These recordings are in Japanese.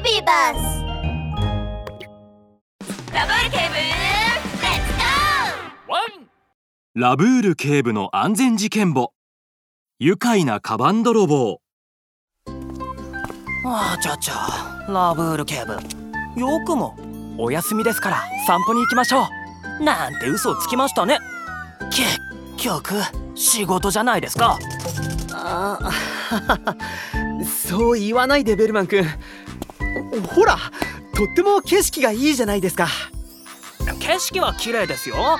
ビバスラブール警部レッツゴワンラブール警部の安全事件簿。愉快なカバン泥棒。あちゃちゃラブール警部。よくもお休みですから散歩に行きましょう。なんて嘘をつきましたね。結局仕事じゃないですか。あ そう言わないでベルマン君ほらとっても景色がいいじゃないですか。景色は綺麗ですよ。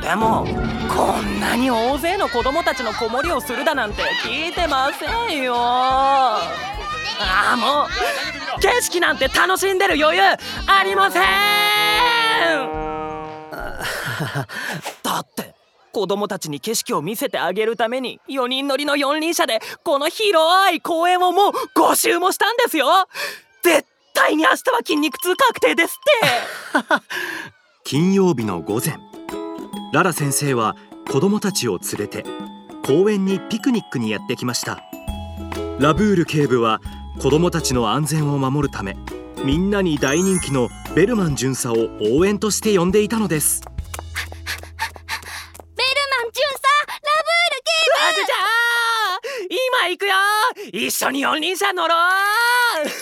でもこんなに大勢の子供たちの子守りをするだなんて聞いてませんよ。ああもう景色なんて楽しんでる余裕ありません。だって子供たちに景色を見せてあげるために4人乗りの四輪車でこの広い公園をもう5周もしたんですよ。絶対に明日は筋肉痛確定ですって。金曜日の午前ララ先生は子供たちを連れて公園にピクニックにやってきました。ラブール警部は子供たちの安全を守るためみんなに大人気のベルマン巡査を応援として呼んでいたのです。ベルマン巡査ラあちゃちゃ今行くよ一緒に四輪車乗ろう。ブール警部違うの。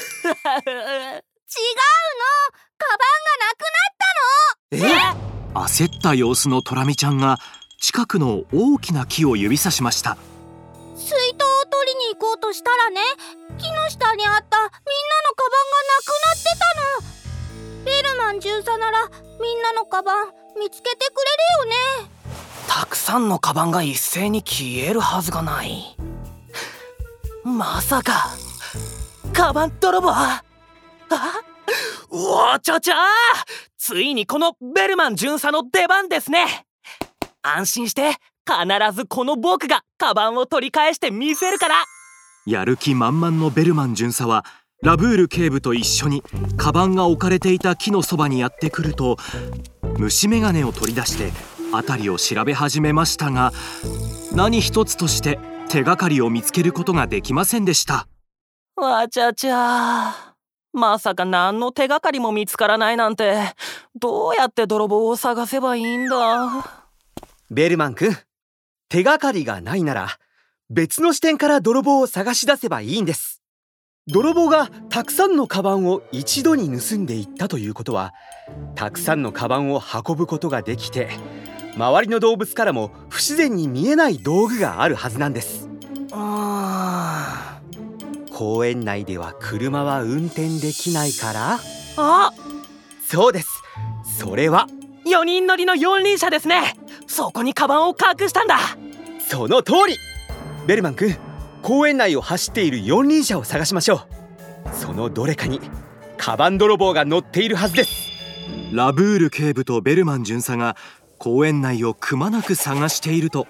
カバンがなくなったの。え？焦った様子のトラミちゃんが近くの大きな木を指さしました。水筒を取りに行こうとしたらね木の下にあったみんなのカバンがなくなってたの。ベルマン巡査ならみんなのカバン見つけてくれるよね。たくさんのカバンが一斉に消えるはずがない。まさかカバン泥棒あ？うわちゃちゃついにこのベルマン巡査の出番ですね。安心して必ずこの僕がカバンを取り返してみせるから。やる気満々のベルマン巡査はラブール警部と一緒にカバンが置かれていた木のそばにやってくると虫眼鏡を取り出して辺りを調べ始めましたが何一つとして手がかりを見つけることができませんでした。わちゃちゃまさか何の手がかりも見つからないなんて。どうやって泥棒を探せばいいんだ？ベルマン君手がかりがないなら別の視点から泥棒を探し出せばいいんです。泥棒がたくさんのカバンを一度に盗んでいったということはたくさんのカバンを運ぶことができて周りの動物からも不自然に見えない道具があるはずなんです。公園内では車は運転できないから？あ。そうです。それは4人乗りの四輪車ですね。そこにカバンを隠したんだ。その通り。ベルマン君公園内を走っている四輪車を探しましょう。そのどれかにカバン泥棒が乗っているはずです。ラブール警部とベルマン巡査が公園内をくまなく探していると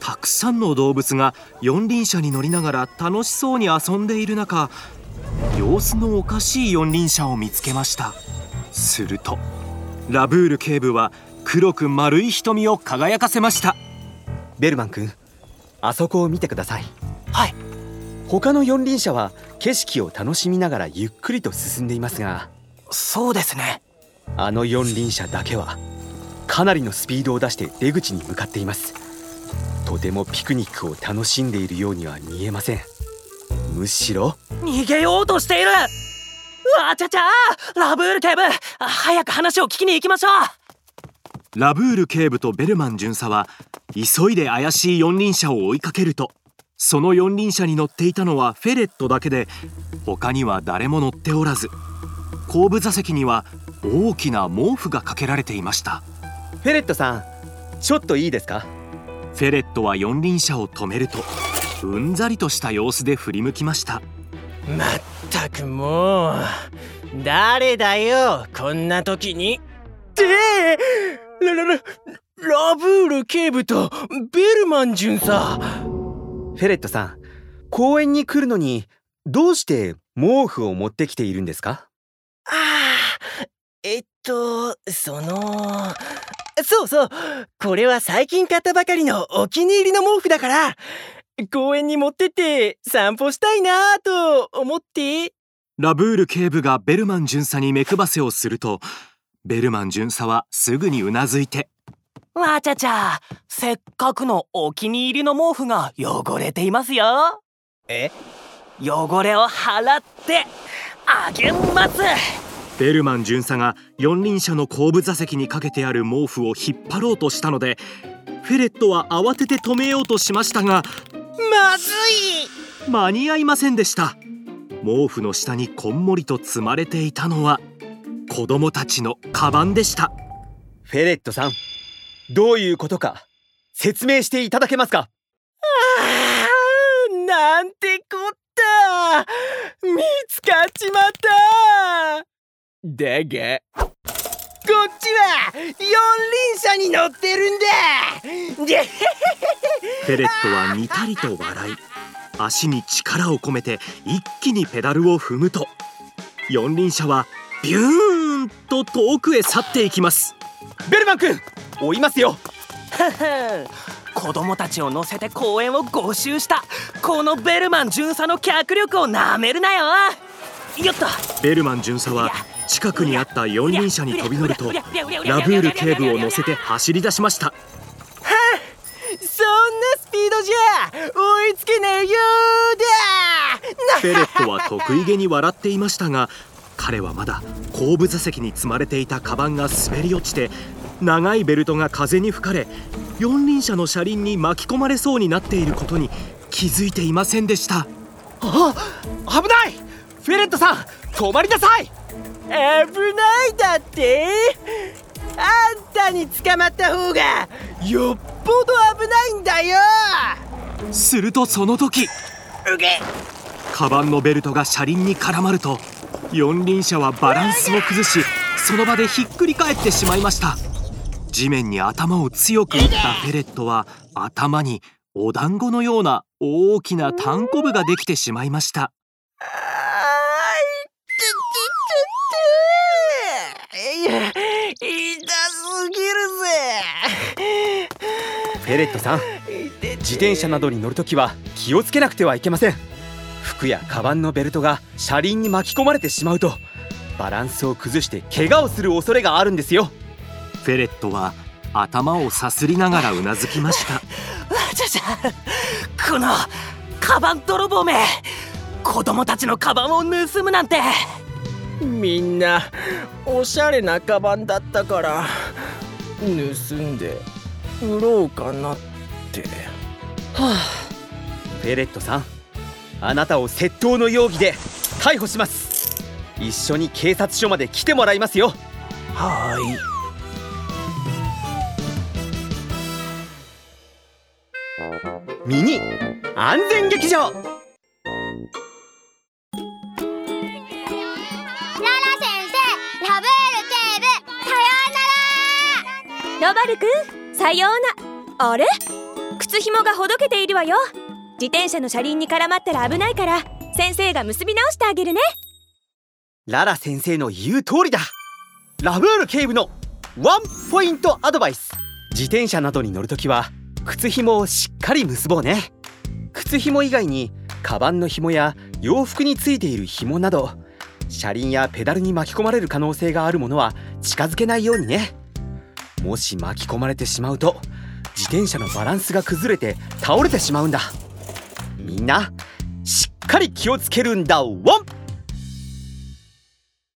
たくさんの動物が四輪車に乗りながら楽しそうに遊んでいる中様子のおかしい四輪車を見つけました。するとラブール警部は黒く丸い瞳を輝かせました。ベルマン君あそこを見てください。はい。他の四輪車は景色を楽しみながらゆっくりと進んでいますがそうですね。あの四輪車だけはかなりのスピードを出して出口に向かっていますとてもピクニックを楽しんでいるようには見えません。むしろ。逃げようとしている。うわちゃちゃラブール警部あ早く話を聞きに行きましょう。ラブール警部とベルマン巡査は急いで怪しい四輪車を追いかけるとその四輪車に乗っていたのはフェレットだけで他には誰も乗っておらず後部座席には大きな毛布がかけられていました。フェレットさんちょっといいですか？フェレットは四輪車を止めるとうんざりとした様子で振り向きました。まったくもう誰だよこんな時に。ってララララブール警部とベルマン巡査。フェレットさん公園に来るのにどうして毛布を持ってきているんですか？ああえっとそのそうそう。これは最近買ったばかりのお気に入りの毛布だから。公園に持ってって散歩したいなと思って。ラブール警部がベルマン巡査に目配せをするとベルマン巡査はすぐにうなずいて。わちゃちゃせっかくのお気に入りの毛布が汚れていますよ。え？汚れを払ってあげますベルマン巡査が四輪車の後部座席にかけてある毛布を引っ張ろうとしたのでフェレットは慌てて止めようとしましたがまずい。間に合いませんでした。毛布の下にこんもりと積まれていたのは子供たちのカバンでした。フェレットさんどういうことか説明していただけますか？なんてこった。見つかっちまっただがこっちは四輪車に乗ってるんだ。でフェレットはにたりと笑い足に力を込めて一気にペダルを踏むと四輪車はビューンと遠くへ去っていきます。ベルマン君追いますよ。子供たちを乗せて公園を5周したこのベルマン巡査の脚力をなめるなよ。よっと。ベルマン巡査は近くにあった四輪車に飛び乗るとラブール警部を乗せて走り出しましたそんなスピードじゃ追いつけないようだフェレットは得意げに笑っていましたが彼はまだ後部座席に積まれていたカバンが滑り落ちて長いベルトが風に吹かれ四輪車の車輪に巻き込まれそうになっていることに気づいていませんでしたあ危ないフェレットさん止まりなさい！危ないだって？あんたに捕まった方がよっぽど危ないんだよ！するとその時うげカバンのベルトが車輪に絡まると四輪車はバランスを崩しその場でひっくり返ってしまいました。地面に頭を強く打ったフェレットは頭にお団子のような大きなタンコブができてしまいましたあーいててていや痛すぎるぜ。フェレットさん自転車などに乗るときは気をつけなくてはいけません。服やカバンのベルトが車輪に巻き込まれてしまうとバランスを崩して怪我をする恐れがあるんですよ。フェレットは頭をさすりながらうなずきました。わちゃちゃこのカバン泥棒め。子供たちのカバンを盗むなんてみんなおしゃれなカバンだったから盗んで売ろうかなって。はフェレットさんあなたを窃盗の容疑で逮捕します。一緒に警察署まで来てもらいますよ。あはい。ミニ安全劇場ロバルくんさような。あれ？靴紐がほどけているわよ。自転車の車輪に絡まったら危ないから先生が結び直してあげるね。ララ先生の言う通りだ。ラブール警部のワンポイントアドバイス。自転車などに乗るときは靴紐をしっかり結ぼうね。靴紐以外にカバンの紐や洋服についている紐など車輪やペダルに巻き込まれる可能性があるものは近づけないようにね。もし巻き込まれてしまうと自転車のバランスが崩れて倒れてしまうんだ。みんなしっかり気をつけるんだ。ワン！